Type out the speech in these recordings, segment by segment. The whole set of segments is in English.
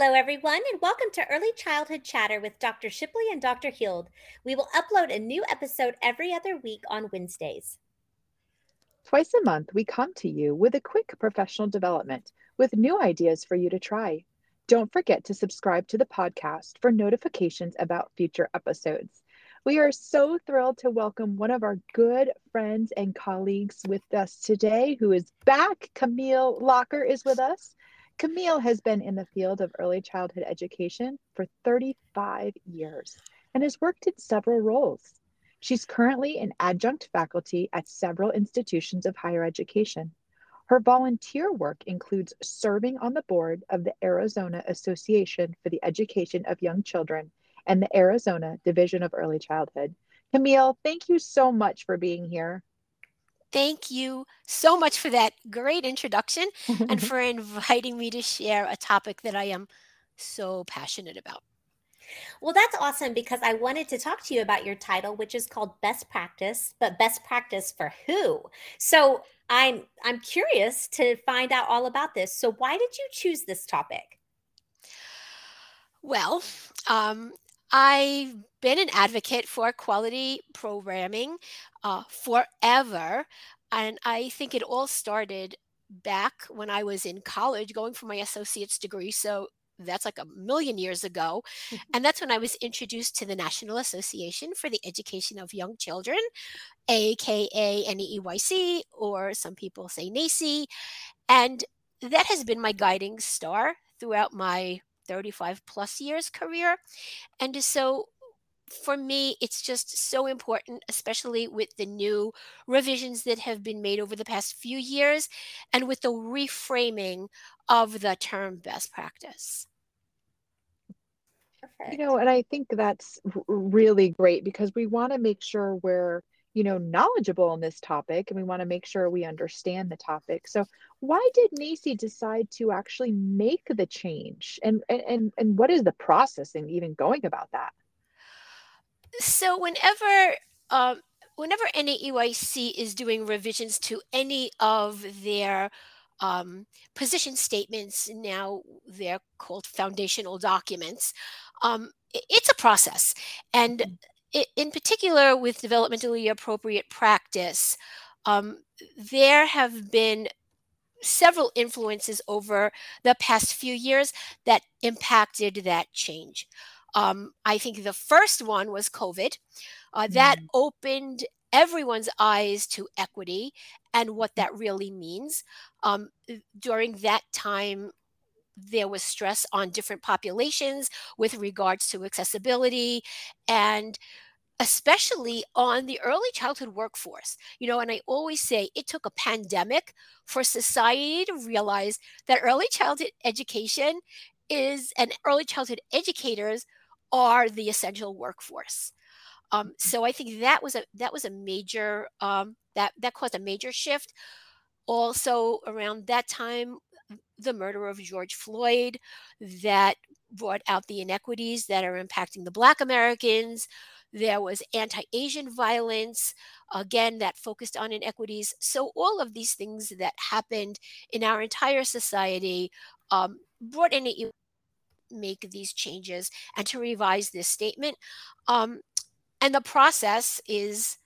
Hello, everyone, and welcome to Early Childhood Chatter with Dr. Shipley and Dr. Hield. We will upload a new episode every other week on Wednesdays. Twice a month, we come to you with a quick professional development with new ideas for you to try. Don't forget to subscribe to the podcast for notifications about future episodes. We are so thrilled to welcome one of our good friends and colleagues with us today who is back. Camille Lacher is with us. Camille has been in the field of early childhood education for 35 years and has worked in several roles. She's currently an adjunct faculty at several institutions of higher education. Her volunteer work includes serving on the board of the Arizona Association for the Education of Young Children and the Arizona Division of Early Childhood. Camille, thank you so much for being here. Thank you so much for that great introduction and for inviting me to share a topic that I am so passionate about. Well, that's awesome because I wanted to talk to you about your title, which is called Best Practice, but best practice for who? So I'm I'm curious to find out all about this. So why did you choose this topic? Well, um, I've been an advocate for quality programming uh, forever. And I think it all started back when I was in college going for my associate's degree. So that's like a million years ago. Mm-hmm. And that's when I was introduced to the National Association for the Education of Young Children, aka NAEYC, or some people say NAEYC. And that has been my guiding star throughout my 35 plus years career. And so for me, it's just so important, especially with the new revisions that have been made over the past few years and with the reframing of the term best practice. Perfect. You know, and I think that's really great because we want to make sure we're you know knowledgeable on this topic and we want to make sure we understand the topic so why did NAEYC decide to actually make the change and and and what is the process in even going about that so whenever um, whenever NAEYC is doing revisions to any of their um, position statements now they're called foundational documents um, it's a process and mm-hmm in particular with developmentally appropriate practice, um, there have been several influences over the past few years that impacted that change. Um, I think the first one was COVID. Uh, that mm. opened everyone's eyes to equity and what that really means. Um, during that time, there was stress on different populations with regards to accessibility and especially on the early childhood workforce. You know, and I always say it took a pandemic for society to realize that early childhood education is and early childhood educators are the essential workforce. Um, so I think that was a that was a major um, that that caused a major shift. Also around that time, the murder of George Floyd that brought out the inequities that are impacting the Black Americans. There was anti Asian violence, again, that focused on inequities. So, all of these things that happened in our entire society um, brought in a make these changes and to revise this statement. Um, and the process is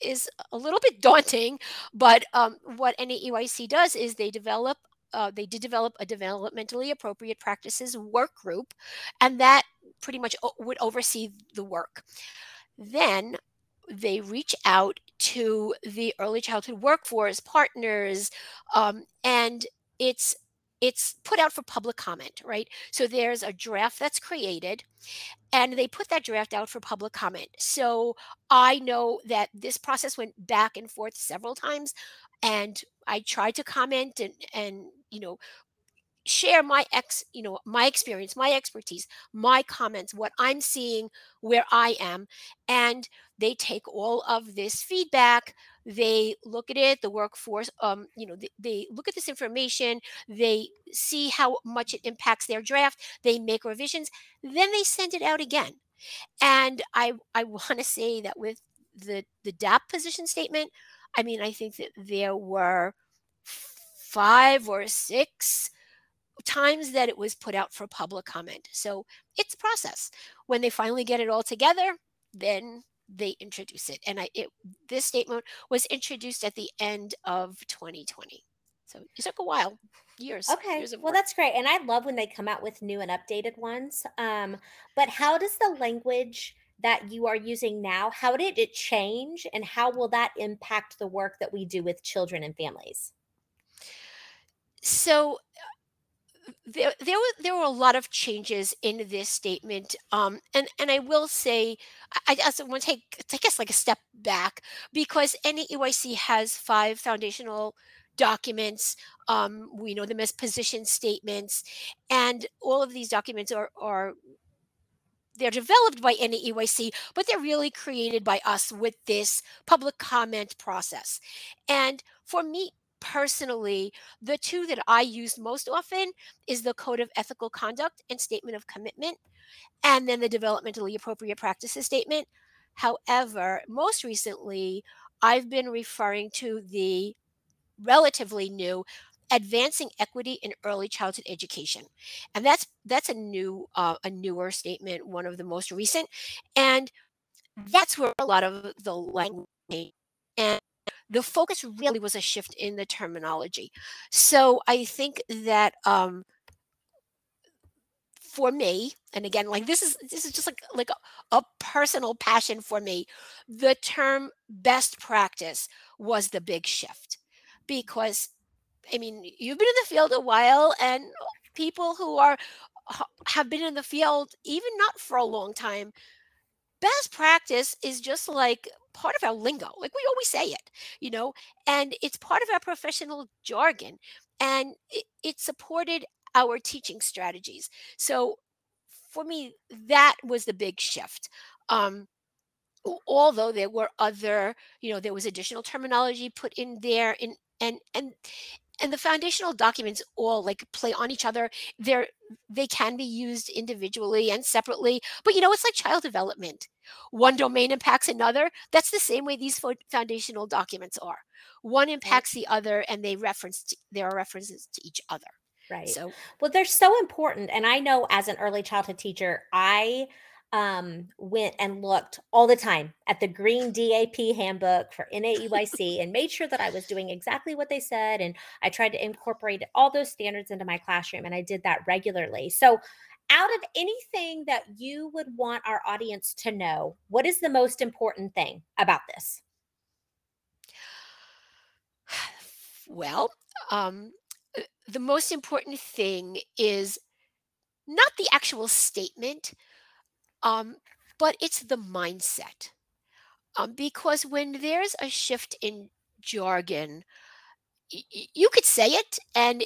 is a little bit daunting, but um, what NAEYC does is they develop uh, they did develop a developmentally appropriate practices work group, and that pretty much would oversee the work. Then they reach out to the early childhood workforce partners, um, and it's it's put out for public comment, right? So there's a draft that's created and they put that draft out for public comment. So I know that this process went back and forth several times and I tried to comment and and you know share my ex you know my experience my expertise my comments what i'm seeing where i am and they take all of this feedback they look at it the workforce um you know they, they look at this information they see how much it impacts their draft they make revisions then they send it out again. And i i want to say that with the the DAP position statement i mean i think that there were five or six times that it was put out for public comment. So it's a process. When they finally get it all together, then they introduce it. And I it this statement was introduced at the end of 2020. So it took a while, years. Okay. years Well, work. that's great. And I love when they come out with new and updated ones. Um, but how does the language that you are using now, how did it change and how will that impact the work that we do with children and families? So there there were there were a lot of changes in this statement um and and i will say i, I want to take i guess like a step back because NAEYC has five foundational documents um we know them as position statements and all of these documents are are they're developed by NAEYC, but they're really created by us with this public comment process. And for me personally, the two that I use most often is the Code of Ethical Conduct and Statement of Commitment, and then the Developmentally Appropriate Practices Statement. However, most recently, I've been referring to the relatively new advancing equity in early childhood education and that's that's a new uh, a newer statement one of the most recent and that's where a lot of the language the focus really was a shift in the terminology so i think that um for me and again like this is this is just like like a, a personal passion for me the term best practice was the big shift because I mean, you've been in the field a while, and people who are have been in the field even not for a long time. Best practice is just like part of our lingo. Like we always say it, you know, and it's part of our professional jargon, and it, it supported our teaching strategies. So for me, that was the big shift. Um, although there were other, you know, there was additional terminology put in there, in and and and the foundational documents all like play on each other they're they can be used individually and separately but you know it's like child development one domain impacts another that's the same way these fo- foundational documents are one Right. impacts the other and they reference there are references to each other Right. so Well, they're so important. And I know as an early childhood teacher, I um, went and looked all the time at the green DAP handbook for NAEYC and made sure that I was doing exactly what they said. And I tried to incorporate all those standards into my classroom. And I did that regularly. So, out of anything that you would want our audience to know, what is the most important thing about this? well um the most important thing is not the actual statement um but it's the mindset um, because when there's a shift in jargon y- you could say it and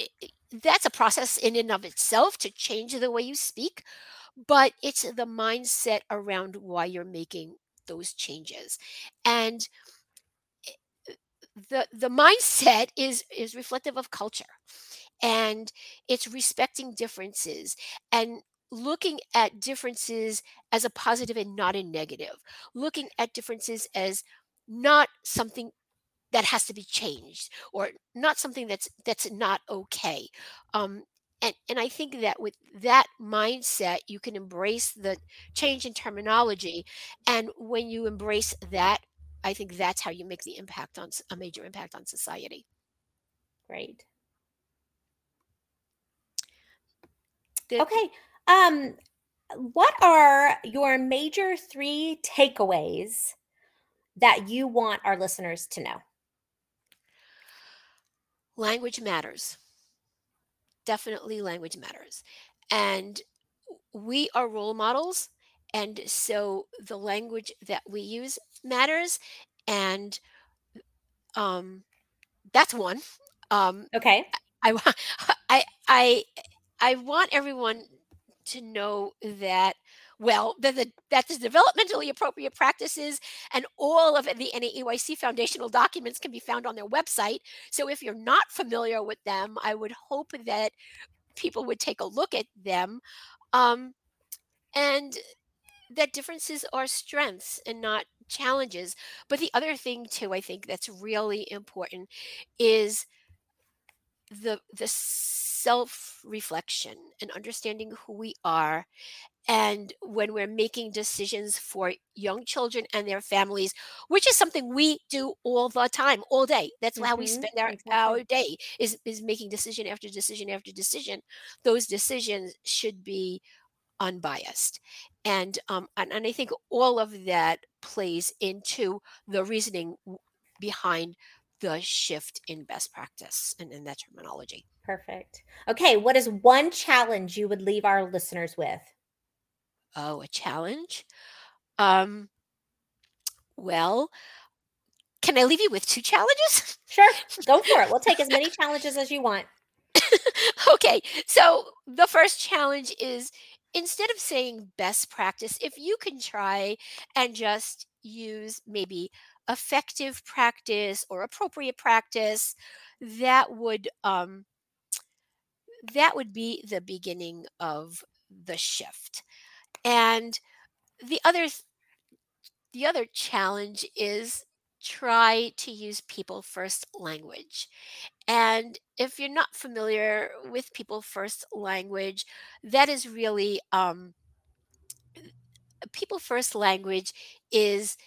that's a process in and of itself to change the way you speak but it's the mindset around why you're making those changes and the the mindset is is reflective of culture and it's respecting differences and looking at differences as a positive and not a negative. Looking at differences as not something that has to be changed or not something that's that's not okay. Um and and i think that with that mindset you can embrace the change in terminology. And when you embrace that i think that's how you make the impact on a major impact on society. Great. The- Okay. Um, what are your major three takeaways that you want our listeners to know? language matters definitely language matters and we are role models and so the language that we use matters and um that's one um Okay. i i i i want everyone to know that well that the that the developmentally appropriate practices and all of the NAEYC foundational documents can be found on their website. So if you're not familiar with them i would hope that people would take a look at them um, and that differences are strengths and not challenges. But the other thing too i think that's really important is the the self reflection and understanding who we are and when we're making decisions for young children and their families which is something we do all the time all day. That's how we Mhm, spend our, exactly. our day is is making decision after decision after decision. Those decisions should be unbiased. And um and, and i think all of that plays into the reasoning behind the shift in best practice and in that terminology Perfect. Okay, what is one challenge you would leave our listeners with? oh a challenge um well can i leave you with two challenges Sure, go for it. We'll take as many challenges as you want. okay so the first challenge is instead of saying best practice if you can try and just use maybe effective practice or appropriate practice that would um that would be the beginning of the shift. And the other the other challenge is try to use people first language. And if you're not familiar with people first language that is really um people first language is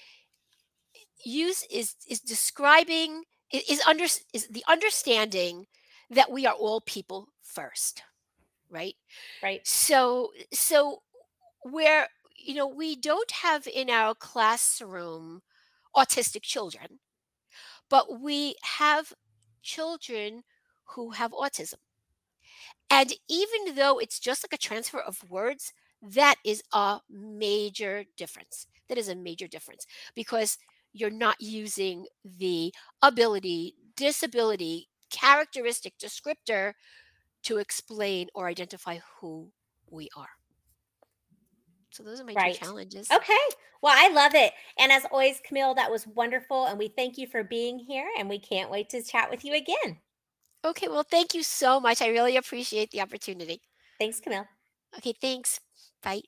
use is is describing is under is the understanding that we are all people first right? Right, so so where you know we don't have in our classroom autistic children but we have children who have autism. And even though it's just like a transfer of words that is a major difference. That is a major difference because you're not using the ability disability characteristic descriptor to explain or identify who we are so those are my two right. challenges Okay. Well, I love it. And as always, Camille, that was wonderful. And we thank you for being here. And we can't wait to chat with you again. Okay, well, thank you so much. I really appreciate the opportunity. Thanks, Camille. Okay, thanks. Bye.